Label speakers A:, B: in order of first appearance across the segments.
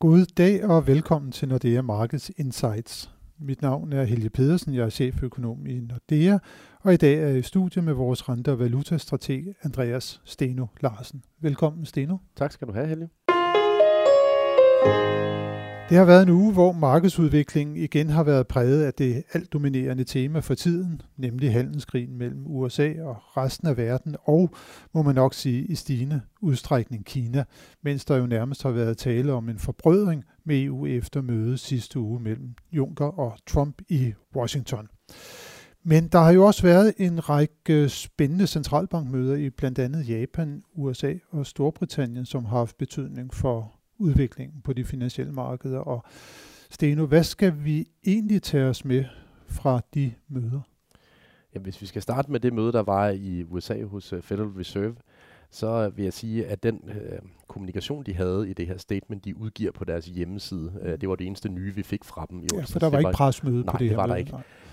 A: God dag og velkommen til Nordea Markets Insights. Mit navn er Helge Pedersen, jeg er cheføkonom i Nordea, og i dag er jeg i studie med vores rente- og valutastrateg Andreas Steno Larsen. Velkommen Steno.
B: Tak skal du have, Helge.
A: Det har været en uge, hvor markedsudviklingen igen har været præget af det alt dominerende tema for tiden, nemlig handelskrigen mellem USA og resten af verden, og må man nok sige i stigende udstrækning Kina, mens der jo nærmest har været tale om en forbrødring med EU efter mødet sidste uge mellem Juncker og Trump i Washington. Men der har jo også været en række spændende centralbankmøder i blandt andet Japan, USA og Storbritannien, som har haft betydning for udviklingen på de finansielle markeder. Og Steno, hvad skal vi egentlig tage os med fra de møder?
B: Jamen, hvis vi skal starte med det møde, der var i USA hos øh, Federal Reserve, så vil jeg sige, at den øh, kommunikation, de havde i det her statement, de udgiver på deres hjemmeside, øh, det var det eneste nye, vi fik fra dem i
A: år. Ja, for der var ikke presmøde
B: på
A: det her
B: det var
A: møde.
B: der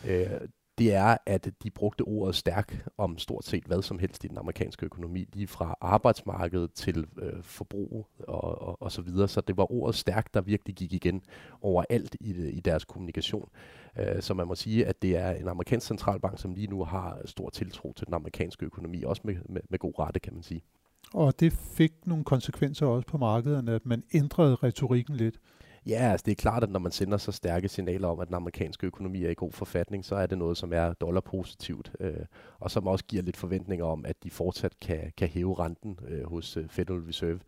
B: ikke. Øh, det er, at de brugte ordet stærk om stort set hvad som helst i den amerikanske økonomi, lige fra arbejdsmarkedet til øh, forbrug og, og, og så videre. Så det var ordet stærk, der virkelig gik igen overalt i, i deres kommunikation. Øh, så man må sige, at det er en amerikansk centralbank, som lige nu har stor tiltro til den amerikanske økonomi, også med, med, med god rette, kan man sige.
A: Og det fik nogle konsekvenser også på markederne, at man ændrede retorikken lidt.
B: Ja, altså det er klart, at når man sender så stærke signaler om, at den amerikanske økonomi er i god forfatning, så er det noget, som er dollarpositivt, øh, og som også giver lidt forventninger om, at de fortsat kan, kan hæve renten øh, hos øh, Federal Reserve.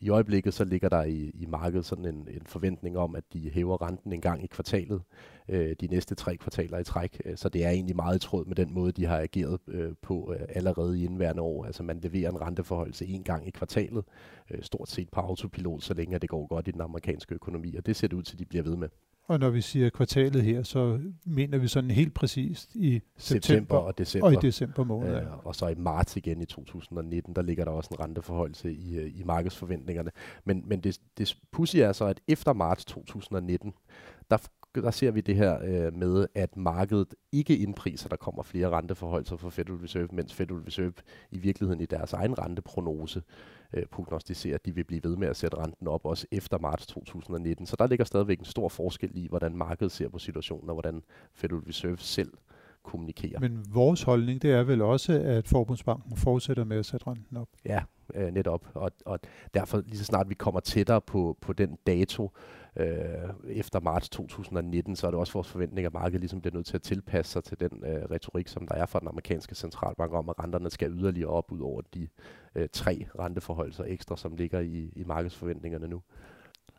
B: I øjeblikket så ligger der i, i markedet sådan en, en forventning om, at de hæver renten en gang i kvartalet, øh, de næste tre kvartaler i træk. Øh, så det er egentlig meget i tråd med den måde, de har ageret øh, på øh, allerede i indværende år. Altså man leverer en renteforholdelse en gang i kvartalet, øh, stort set på autopilot, så længe det går godt i den amerikanske økonomi, og det ser det ud til, at de bliver ved med.
A: Og når vi siger kvartalet her, så mener vi sådan helt præcist i september, september
B: og december.
A: Og i december måned. Ja.
B: Øh, og så i marts igen i 2019, der ligger der også en renteforholdelse i, øh, i markedsforventningerne. Men, men det, det pudsige er så, at efter marts 2019, der der ser vi det her øh, med, at markedet ikke indpriser, der kommer flere renteforholdelser for Federal Reserve, mens Federal Reserve i virkeligheden i deres egen renteprognose øh, prognostiserer, at de vil blive ved med at sætte renten op også efter marts 2019. Så der ligger stadigvæk en stor forskel i, hvordan markedet ser på situationen, og hvordan Federal Reserve selv kommunikerer.
A: Men vores holdning, det er vel også, at Forbundsbanken fortsætter med at sætte renten op?
B: Ja, øh, netop. Og, og derfor lige så snart vi kommer tættere på, på den dato, øh, efter marts 2019, så er det også vores forventning, at markedet ligesom bliver nødt til at tilpasse sig til den øh, retorik, som der er fra den amerikanske centralbank om, at renterne skal yderligere op ud over de øh, tre renteforholdelser ekstra, som ligger i, i markedsforventningerne nu.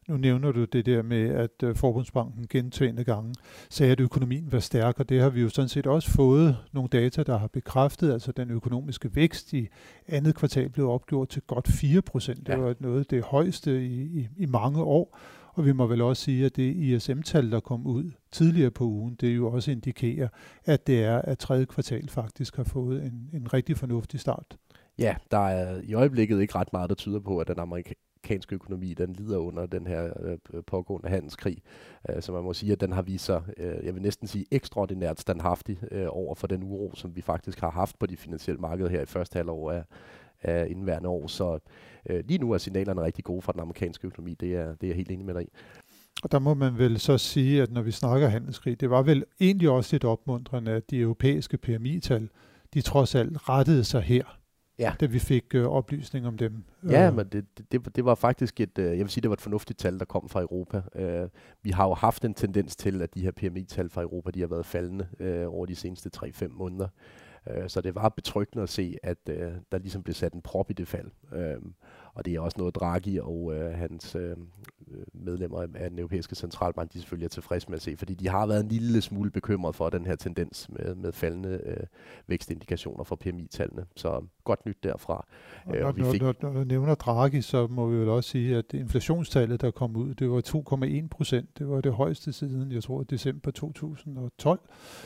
A: Nu nævner du det der med, at øh, Forbundsbanken gentagende gange sagde, at økonomien var stærk, og det har vi jo sådan set også fået nogle data, der har bekræftet, altså den økonomiske vækst i andet kvartal blev opgjort til godt 4 procent. Det ja. var noget det højeste i, i, i mange år, og vi må vel også sige, at det ISM-tal, der kom ud tidligere på ugen, det jo også indikerer, at det er, at tredje kvartal faktisk har fået en, en rigtig fornuftig start.
B: Ja, der er i øjeblikket ikke ret meget, der tyder på, at den amerikanske økonomi den lider under den her øh, pågående handelskrig. Øh, så man må sige, at den har vist sig, øh, jeg vil næsten sige, ekstraordinært standhaftig øh, over for den uro, som vi faktisk har haft på de finansielle markeder her i første halvår af, af indværende år. Så øh, lige nu er signalerne rigtig gode fra den amerikanske økonomi. Det er, det er jeg helt enig med dig i.
A: Og der må man vel så sige, at når vi snakker handelskrig, det var vel egentlig også lidt opmuntrende, at de europæiske PMI-tal, de trods alt rettede sig her, ja. da vi fik øh, oplysning om dem.
B: Ja, øh. men det, det, det var faktisk et, øh, jeg vil sige, det var et fornuftigt tal, der kom fra Europa. Øh, vi har jo haft en tendens til, at de her PMI-tal fra Europa, de har været faldende øh, over de seneste 3-5 måneder. Øh, så det var betryggende at se, at øh, der ligesom blev sat en prop i det fald. Øh, og det er også noget, Draghi og øh, hans øh, medlemmer af den europæiske centralbank, de selvfølgelig er tilfredse med at se, fordi de har været en lille smule bekymret for den her tendens med, med faldende øh, vækstindikationer for PMI-tallene. Så godt nyt derfra.
A: Og øh, når, vi fik... når, når, du nævner Draghi, så må vi vel også sige, at inflationstallet, der kom ud, det var 2,1 procent. Det var det højeste siden, jeg tror, december 2012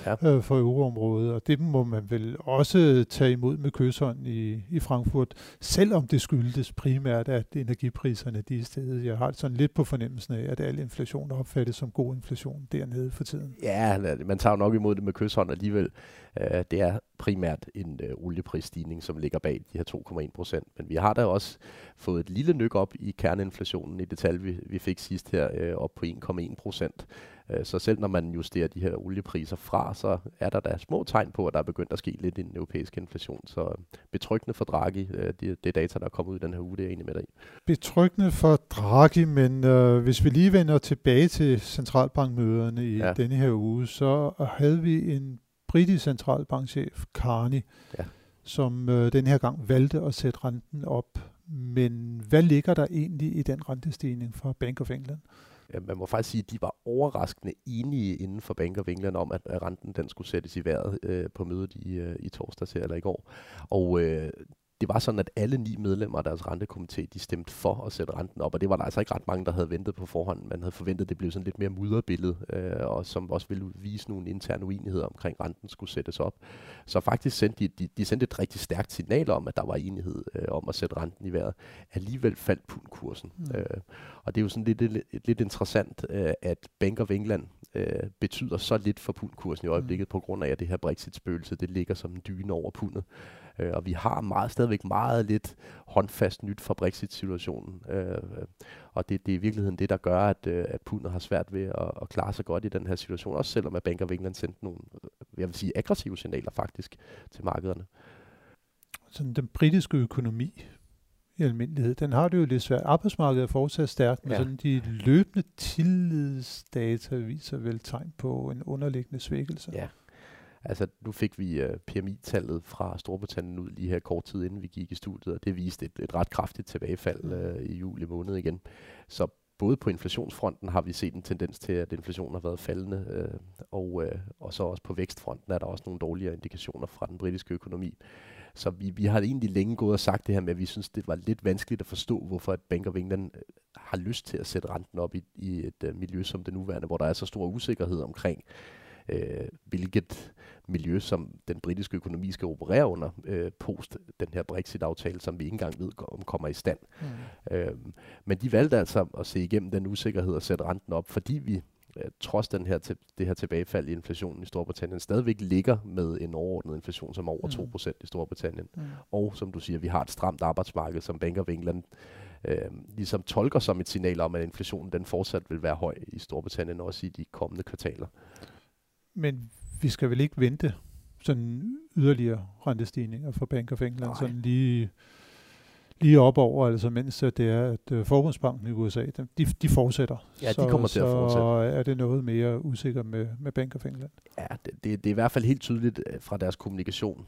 A: ja. øh, for euroområdet. Og det må man vel også tage imod med kysshånd i, i Frankfurt, selvom det skyldtes primært, at energipriserne de er stedet. Jeg har sådan lidt på fornemmelsen, fornemmelsen af, at al inflation opfattes som god inflation dernede for tiden.
B: Ja, man tager nok imod det med kysshånd alligevel. Øh, det er primært en øh, olieprisstigning, som ligger bag de her 2,1 procent. Men vi har da også fået et lille nyk op i kerneinflationen i det tal, vi, vi fik sidst her, øh, op på 1,1 procent. Øh, så selv når man justerer de her oliepriser fra, så er der da små tegn på, at der er begyndt at ske lidt i den europæiske inflation. Så betryggende for Draghi, øh, det, det data, der er kommet ud i den her uge, det er enig med dig
A: Betryggende for Draghi, men øh, hvis vi lige vender tilbage til centralbankmøderne i ja. denne her uge, så havde vi en britisk centralbankchef, Carney, ja. som øh, den her gang valgte at sætte renten op. Men hvad ligger der egentlig i den rentestigning fra Bank of England?
B: Øh, man må faktisk sige, at de var overraskende enige inden for Bank of England om, at renten den skulle sættes i vejret øh, på mødet i, øh, i torsdags eller i går. Og øh, det var sådan, at alle ni medlemmer af deres rentekomité, de stemte for at sætte renten op, og det var der altså ikke ret mange, der havde ventet på forhånd. Man havde forventet, at det blev sådan lidt mere mudderbillede, øh, og som også ville vise nogle interne uenigheder omkring, renten skulle sættes op. Så faktisk sendte de, de, de sendte et rigtig stærkt signal om, at der var enighed øh, om at sætte renten i vejret. Alligevel faldt pundkursen. Mm. Øh, og det er jo sådan lidt, lidt, lidt interessant, øh, at Bank of England øh, betyder så lidt for pundkursen i øjeblikket, mm. på grund af, at det her Brexit-spøgelse, det ligger som en dyne over pundet. Øh, og vi har meget, stadigvæk meget lidt håndfast nyt fra Brexit-situationen. Øh, og det, det er i virkeligheden det, der gør, at, øh, at pundet har svært ved at, at klare sig godt i den her situation. Også selvom at Bank of England sendte nogle, jeg vil sige, aggressive signaler faktisk til markederne.
A: Sådan den britiske økonomi i almindelighed, den har det jo lidt svært. Arbejdsmarkedet er fortsat stærkt, men ja. sådan de løbende tillidsdata viser vel tegn på en underliggende svækkelse.
B: Ja, Altså, nu fik vi uh, PMI-tallet fra Storbritannien ud lige her kort tid inden vi gik i studiet, og det viste et, et ret kraftigt tilbagefald uh, i juli måned igen. Så både på inflationsfronten har vi set en tendens til, at inflationen har været faldende, uh, og, uh, og så også på vækstfronten er der også nogle dårligere indikationer fra den britiske økonomi. Så vi, vi har egentlig længe gået og sagt det her med, at vi synes, det var lidt vanskeligt at forstå, hvorfor et Bank of England har lyst til at sætte renten op i, i et uh, miljø som det nuværende, hvor der er så stor usikkerhed omkring, øh, hvilket miljø, som den britiske økonomi skal operere under øh, post den her Brexit-aftale, som vi ikke engang ved, om kommer i stand. Mm. Øh, men de valgte altså at se igennem den usikkerhed og sætte renten op, fordi vi øh, trods den her til, det her tilbagefald i inflationen i Storbritannien, stadigvæk ligger med en overordnet inflation, som er over mm. 2% i Storbritannien. Mm. Og som du siger, vi har et stramt arbejdsmarked, som Bank of England øh, ligesom tolker som et signal om, at inflationen den fortsat vil være høj i Storbritannien, også i de kommende kvartaler.
A: Men vi skal vel ikke vente sådan yderligere rentestigninger for Bank of England, Nej. sådan lige, lige op over, altså mens det er, at uh, Forbundsbanken i USA, de, de fortsætter.
B: Ja, så, de kommer til at fortsætte.
A: Så er det noget mere usikker med, med Bank of England.
B: Ja, det, det, det er i hvert fald helt tydeligt øh, fra deres kommunikation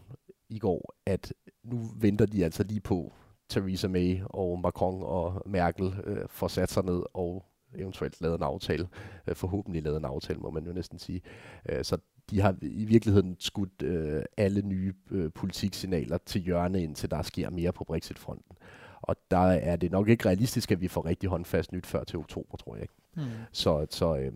B: i går, at nu venter de altså lige på, Theresa May og Macron og Merkel øh, får sat sig ned og eventuelt lavet en aftale. Øh, forhåbentlig lavet en aftale, må man jo næsten sige. Øh, så de har i virkeligheden skudt øh, alle nye øh, politiksignaler til hjørne, indtil der sker mere på Brexit-fronten. Og der er det nok ikke realistisk, at vi får rigtig håndfast nyt før til oktober, tror jeg ikke. Mm. Så, så øh,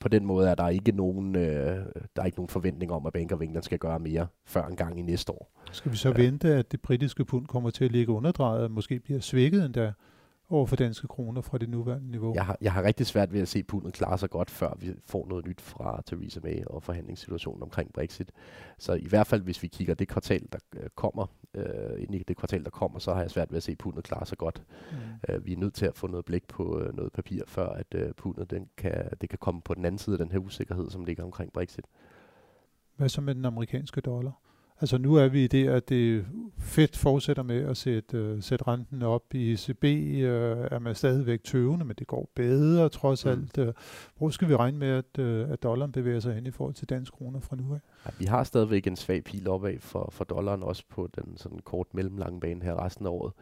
B: på den måde er der ikke nogen, øh, der er ikke nogen forventning om, at Bank of England skal gøre mere før en gang i næste år.
A: Skal vi så ja. vente, at det britiske pund kommer til at ligge underdrejet, og måske bliver svækket endda? Over for danske kroner fra det nuværende niveau?
B: Jeg har, jeg har rigtig svært ved at se pundet klare sig godt, før vi får noget nyt fra Theresa May og forhandlingssituationen omkring Brexit. Så i hvert fald, hvis vi kigger det kvartal, der øh, kommer, øh, ind i det kvartal, der kommer, så har jeg svært ved at se pundet klare sig godt. Mm. Øh, vi er nødt til at få noget blik på øh, noget papir, før at øh, pundet den kan, det kan komme på den anden side af den her usikkerhed, som ligger omkring Brexit.
A: Hvad så med den amerikanske dollar? Altså nu er vi i det, at det fedt fortsætter med at sætte, uh, sætte renten op. I ECB uh, er man stadigvæk tøvende, men det går bedre trods mm. alt. Uh, hvor skal vi regne med, at, uh, at dollaren bevæger sig hen i forhold til dansk kroner fra nu af?
B: Ja, vi har stadigvæk en svag pil opad for, for dollaren, også på den sådan kort mellemlange bane her resten af året.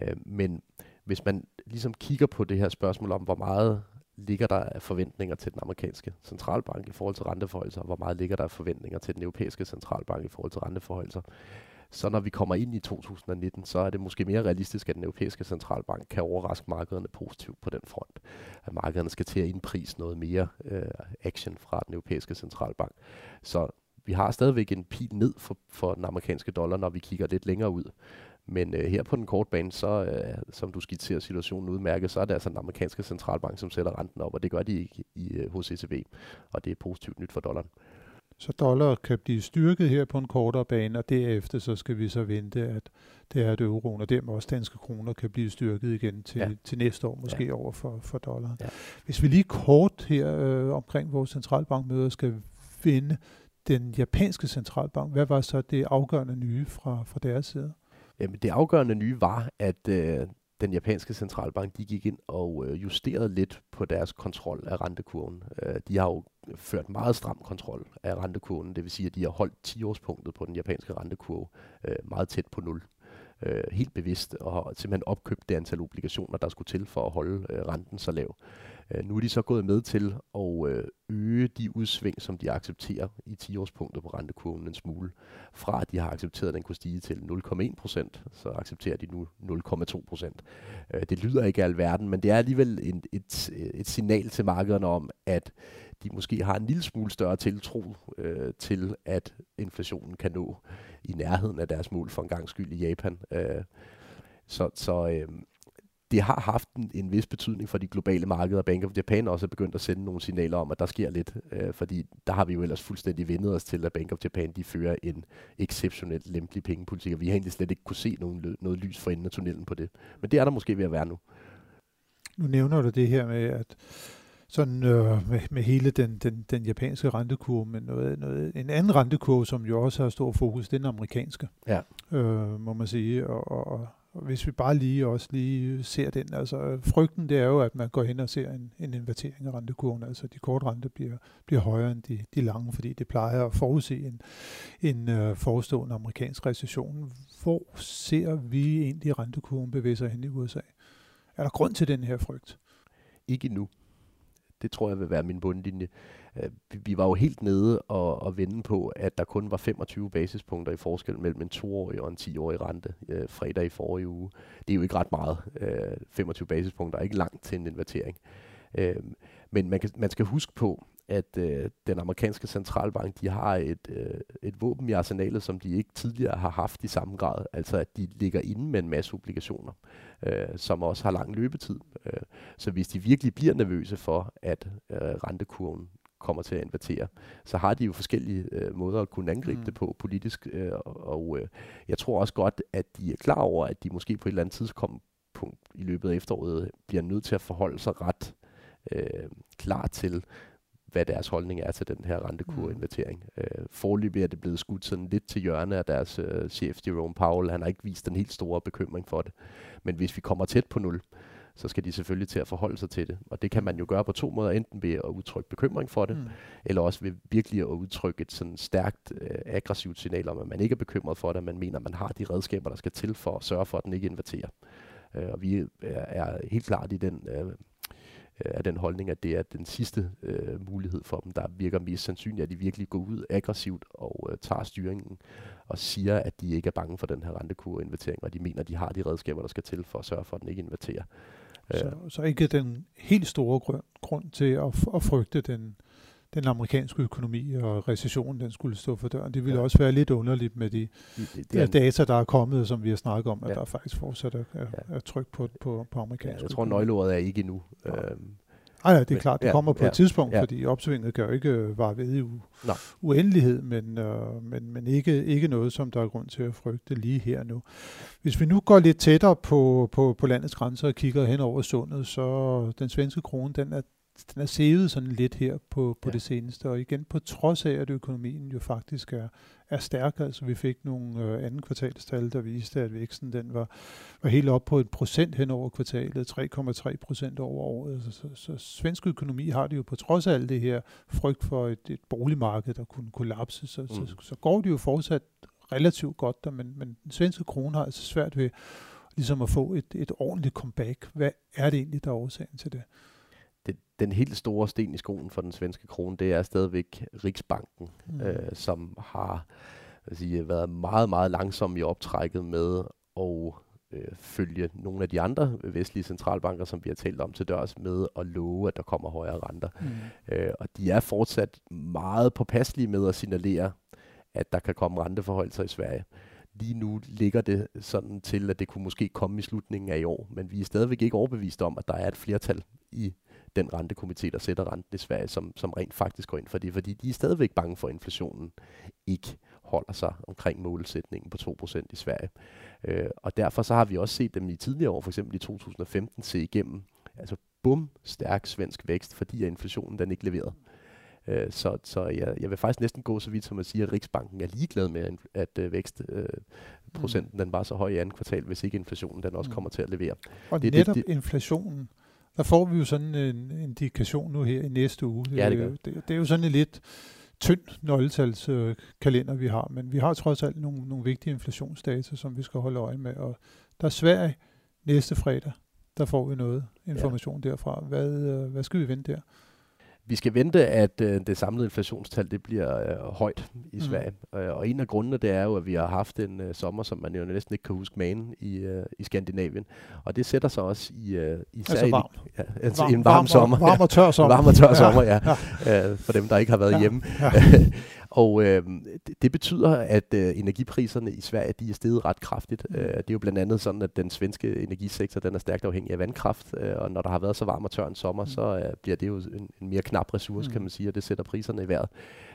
B: Uh, men hvis man ligesom kigger på det her spørgsmål om, hvor meget ligger der af forventninger til den amerikanske centralbank i forhold til renteforholdelser, og hvor meget ligger der af forventninger til den europæiske centralbank i forhold til renteforholdelser. Så når vi kommer ind i 2019, så er det måske mere realistisk, at den europæiske centralbank kan overraske markederne positivt på den front. At markederne skal til at indprise noget mere øh, action fra den europæiske centralbank. Så vi har stadigvæk en pil ned for, for den amerikanske dollar, når vi kigger lidt længere ud. Men øh, her på den korte bane, så øh, som du skitserer situationen udmærket, så er det altså den amerikanske centralbank, som sætter renten op, og det gør de ikke i, øh, hos ECB, og det er positivt nyt for dollaren.
A: Så dollar kan blive styrket her på en kortere bane, og derefter så skal vi så vente, at det er, at euroen og dermed også danske kroner kan blive styrket igen til, ja. til næste år, måske ja. over for, for dollar. Ja. Hvis vi lige kort her øh, omkring vores centralbankmøder skal vende den japanske centralbank, hvad var så det afgørende nye fra, fra deres side?
B: Jamen, det afgørende nye var, at øh, den japanske centralbank de gik ind og øh, justerede lidt på deres kontrol af rentekurven. Øh, de har jo ført meget stram kontrol af rentekurven, det vil sige, at de har holdt 10-årspunktet på den japanske rentekurve øh, meget tæt på 0 øh, helt bevidst og har simpelthen opkøbt det antal obligationer, der skulle til for at holde øh, renten så lav. Øh, nu er de så gået med til at øh, øge de udsving, som de accepterer i 10-årspunkter på rentekurven en smule. Fra at de har accepteret, at den kunne stige til 0,1 procent, så accepterer de nu 0,2 procent. Øh, det lyder ikke alverden, men det er alligevel et, et, et signal til markederne om, at de måske har en lille smule større tiltro øh, til, at inflationen kan nå i nærheden af deres mål for en gang skyld i Japan. Øh, så så øh, det har haft en, en vis betydning for de globale markeder. Bank of Japan også er begyndt at sende nogle signaler om, at der sker lidt, øh, fordi der har vi jo ellers fuldstændig vendet os til, at Bank of Japan de fører en exceptionelt lempelig pengepolitik, og vi har egentlig slet ikke kunne se nogen, noget lys for enden af tunnelen på det. Men det er der måske ved at være nu.
A: Nu nævner du det her med, at sådan øh, med, med hele den, den, den japanske rentekurve, men noget, noget, en anden rentekurve, som jo også har stor fokus, den amerikanske,
B: ja.
A: øh, må man sige. Og, og hvis vi bare lige også lige øh, ser den, altså øh, frygten det er jo, at man går hen og ser en, en invertering af rentekurven, altså de korte renter bliver, bliver højere end de, de lange, fordi det plejer at forudse en, en uh, forestående amerikansk recession. Hvor ser vi egentlig rentekurven bevæge sig hen i USA? Er der grund til den her frygt?
B: Ikke nu. Det tror jeg vil være min bundlinje. Øh, vi var jo helt nede og, og vende på, at der kun var 25 basispunkter i forskel mellem en toårig og en 10-årig rente øh, fredag i forrige uge. Det er jo ikke ret meget. Øh, 25 basispunkter er ikke langt til en invertering. Øh, men man, kan, man skal huske på, at øh, den amerikanske centralbank, de har et, øh, et våben i arsenalet, som de ikke tidligere har haft i samme grad. Altså at de ligger inde med en masse obligationer, øh, som også har lang løbetid. Øh, så hvis de virkelig bliver nervøse for, at øh, rentekurven kommer til at invertere, så har de jo forskellige øh, måder at kunne angribe mm. det på politisk. Øh, og øh, jeg tror også godt, at de er klar over, at de måske på et eller andet tidspunkt i løbet af efteråret bliver nødt til at forholde sig ret øh, klar til, hvad deres holdning er til den her rentekurve-invertering. Mm. Øh, forløbig er det blevet skudt sådan lidt til hjørne af deres øh, chef, Jerome Powell. Han har ikke vist den helt store bekymring for det. Men hvis vi kommer tæt på nul, så skal de selvfølgelig til at forholde sig til det. Og det kan man jo gøre på to måder, enten ved at udtrykke bekymring for det, mm. eller også ved virkelig at udtrykke et sådan stærkt øh, aggressivt signal om, at man ikke er bekymret for det, man mener, at man har de redskaber, der skal til for at sørge for, at den ikke inverterer. Øh, og vi er, er helt klart i den øh, af den holdning, at det er den sidste øh, mulighed for dem, der virker mest sandsynligt, at de virkelig går ud aggressivt og øh, tager styringen og siger, at de ikke er bange for den her rentekurve-invertering, og de mener, at de har de redskaber, der skal til for at sørge for, at den ikke inverterer.
A: Så, så ikke den helt store grund, grund til at, at frygte den, den amerikanske økonomi og recessionen, den skulle stå for døren. Det ville ja. også være lidt underligt med de det, det er data, der er kommet, som vi har snakket om, at ja. der faktisk fortsat er, er, er tryk på, på, på amerikansk
B: ja, Jeg tror, nøgleordet er ikke endnu. Ja.
A: Øhm, ej, ja, det er klart, det ja, kommer på ja, et tidspunkt, ja. fordi opsvinget jo ikke øh, vare ved i u- uendelighed, men, øh, men, men ikke, ikke noget, som der er grund til at frygte lige her nu. Hvis vi nu går lidt tættere på, på, på landets grænser og kigger hen over sundet, så den svenske krone, den er den er sævet sådan lidt her på, på ja. det seneste, og igen på trods af, at økonomien jo faktisk er, er stærk. Altså vi fik nogle øh, anden kvartalstal, der viste, at væksten den var, var helt op på et procent hen over kvartalet, 3,3 procent over året. Altså, så, så, så svensk økonomi har det jo på trods af alt det her frygt for et, et boligmarked, der kunne kollapse, så, mm. så, så går det jo fortsat relativt godt der, men, men den svenske krone har altså svært ved ligesom at få et, et ordentligt comeback. Hvad er det egentlig, der er årsagen til det?
B: Det, den helt store sten i skoen for den svenske krone, det er stadigvæk Riksbanken, mm. øh, som har sige, været meget, meget langsom i optrækket med at øh, følge nogle af de andre vestlige centralbanker, som vi har talt om til dørs, med at love, at der kommer højere renter. Mm. Øh, og de er fortsat meget påpasselige med at signalere, at der kan komme renteforholdelser i Sverige. lige nu ligger det sådan til, at det kunne måske komme i slutningen af i år, men vi er stadigvæk ikke overbevist om, at der er et flertal i den rentekomité, der sætter renten i Sverige, som, som rent faktisk går ind for det, fordi de er stadigvæk bange for, at inflationen ikke holder sig omkring målsætningen på 2% i Sverige. Øh, og derfor så har vi også set dem i tidligere år, for eksempel i 2015, se igennem altså bum, stærk svensk vækst, fordi at inflationen den ikke leverede. Øh, så så jeg, jeg vil faktisk næsten gå så vidt som at sige, at Riksbanken er ligeglad med, at øh, vækstprocenten mm. den var så høj i anden kvartal, hvis ikke inflationen den også mm. kommer til at levere.
A: Og det, netop det, det, inflationen, der får vi jo sådan en indikation nu her i næste uge.
B: Ja, det, gør.
A: det, det er jo sådan en lidt tynd nøgletalskalender, vi har, men vi har trods alt nogle, nogle vigtige inflationsdata, som vi skal holde øje med, og der er Sverige næste fredag, der får vi noget information ja. derfra. Hvad, øh, hvad skal vi vente der?
B: Vi skal vente, at øh, det samlede inflationstal det bliver øh, højt i mm. Sverige. Mm. Øh, og en af grundene, det er jo, at vi har haft en øh, sommer, som man jo næsten ikke kan huske magen i, øh, i Skandinavien. Og det sætter sig også i... Øh,
A: især altså varm.
B: I, ja, altså varm, en varm, varm sommer.
A: Varm og tør sommer.
B: varm og tør sommer, ja. ja. Øh, for dem, der ikke har været ja. hjemme. Ja. Og øh, det, det betyder, at øh, energipriserne i Sverige de er steget ret kraftigt. Mm. Øh, det er jo blandt andet sådan, at den svenske energisektor den er stærkt afhængig af vandkraft, øh, og når der har været så varm og tør en sommer, mm. så øh, bliver det jo en, en mere knap ressource, mm. kan man sige, og det sætter priserne i vejret.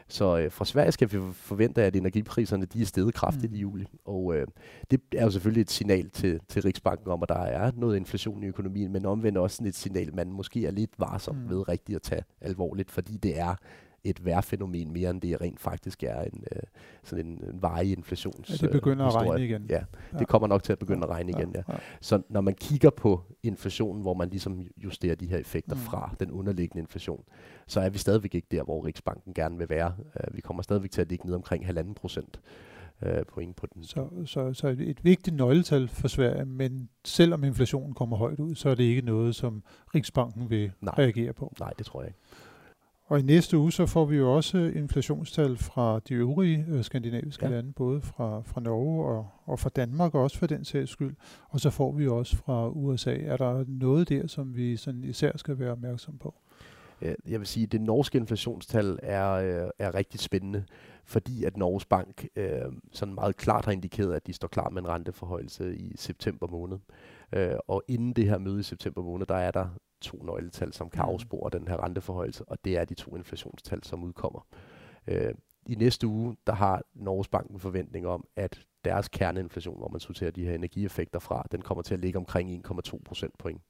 B: Så øh, fra Sverige skal vi forvente, at energipriserne de er steget kraftigt mm. i juli. Og øh, det er jo selvfølgelig et signal til, til Riksbanken om, at der er noget inflation i økonomien, men omvendt også et signal, man måske er lidt varsom mm. ved rigtigt at tage alvorligt, fordi det er et værfænomen mere, end det rent faktisk er en, øh, sådan en, en varig inflations
A: ja, det begynder at regne igen.
B: Ja, det ja. kommer nok til at begynde ja. at regne igen, ja. ja. Så når man kigger på inflationen, hvor man ligesom justerer de her effekter mm. fra den underliggende inflation, så er vi stadigvæk ikke der, hvor Riksbanken gerne vil være. Uh, vi kommer stadigvæk til at ligge ned omkring halvanden procent uh, point på den.
A: Så, så, så et vigtigt nøgletal for Sverige, men selvom inflationen kommer højt ud, så er det ikke noget, som Riksbanken vil
B: Nej.
A: reagere på.
B: Nej, det tror jeg ikke.
A: Og i næste uge, så får vi jo også inflationstal fra de øvrige øh, skandinaviske ja. lande, både fra, fra Norge og, og fra Danmark også for den sags skyld. Og så får vi også fra USA. Er der noget der, som vi sådan især skal være opmærksom på?
B: Jeg vil sige, at det norske inflationstal er, øh, er rigtig spændende, fordi at Norges Bank øh, sådan meget klart har indikeret, at de står klar med en renteforhøjelse i september måned. Øh, og inden det her møde i september måned, der er der to nøgletal, som kan mm. afspore den her renteforhøjelse, og det er de to inflationstal, som udkommer. Øh, I næste uge, der har Norges Bank en forventning om, at deres kerneinflation, hvor man sorterer de her energieffekter fra, den kommer til at ligge omkring 1,2 procentpoint.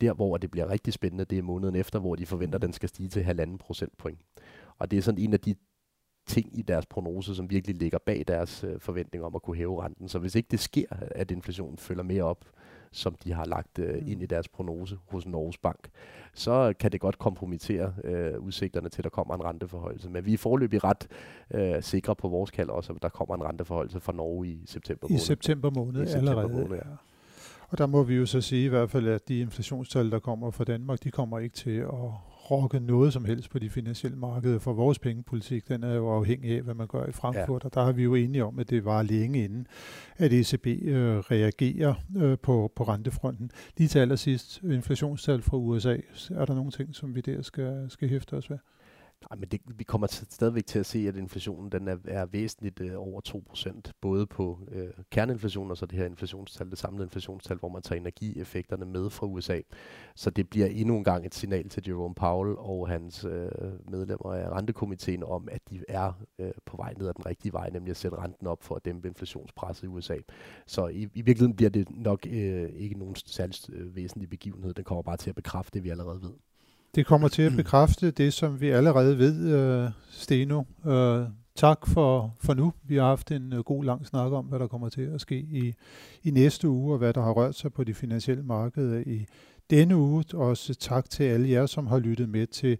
B: Der, hvor det bliver rigtig spændende, det er måneden efter, hvor de forventer, at den skal stige til 1,5 procentpoint. Og det er sådan en af de ting i deres prognose, som virkelig ligger bag deres øh, forventning om at kunne hæve renten. Så hvis ikke det sker, at inflationen følger mere op, som de har lagt øh, mm. ind i deres prognose hos Norges Bank, så kan det godt kompromittere øh, udsigterne til, at der kommer en renteforholdelse. Men vi er forløbig ret øh, sikre på vores kald også, at der kommer en renteforholdelse fra Norge i september måned.
A: I september måned I september allerede. Måned, ja. Og der må vi jo så sige i hvert fald, at de inflationstal, der kommer fra Danmark, de kommer ikke til at rokke noget som helst på de finansielle markeder, for vores pengepolitik, den er jo afhængig af, hvad man gør i Frankfurt, ja. og der har vi jo enige om, at det var længe inden, at ECB øh, reagerer øh, på, på rentefronten. Lige til allersidst, inflationstal fra USA, er der nogle ting, som vi der skal, skal hæfte os ved?
B: Nej, men det, vi kommer til, stadigvæk til at se, at inflationen den er, er væsentligt øh, over 2%, både på øh, kerneinflation og så det her inflationstal, det samlede inflationstal, hvor man tager energieffekterne med fra USA. Så det bliver endnu en gang et signal til Jerome Powell og hans øh, medlemmer af rentekomiteen om, at de er øh, på vej ned ad den rigtige vej, nemlig at sætte renten op for at dæmpe inflationspresset i USA. Så i, i virkeligheden bliver det nok øh, ikke nogen særlig øh, væsentlig begivenhed. Den kommer bare til at bekræfte det, vi allerede ved.
A: Det kommer til at bekræfte det, som vi allerede ved, uh, Steno. Uh, tak for, for nu. Vi har haft en uh, god lang snak om, hvad der kommer til at ske i, i næste uge, og hvad der har rørt sig på de finansielle markeder i denne uge. Også tak til alle jer, som har lyttet med til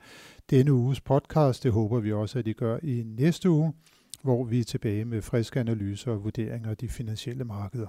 A: denne uges podcast. Det håber vi også, at I gør i næste uge, hvor vi er tilbage med friske analyser og vurderinger af de finansielle markeder.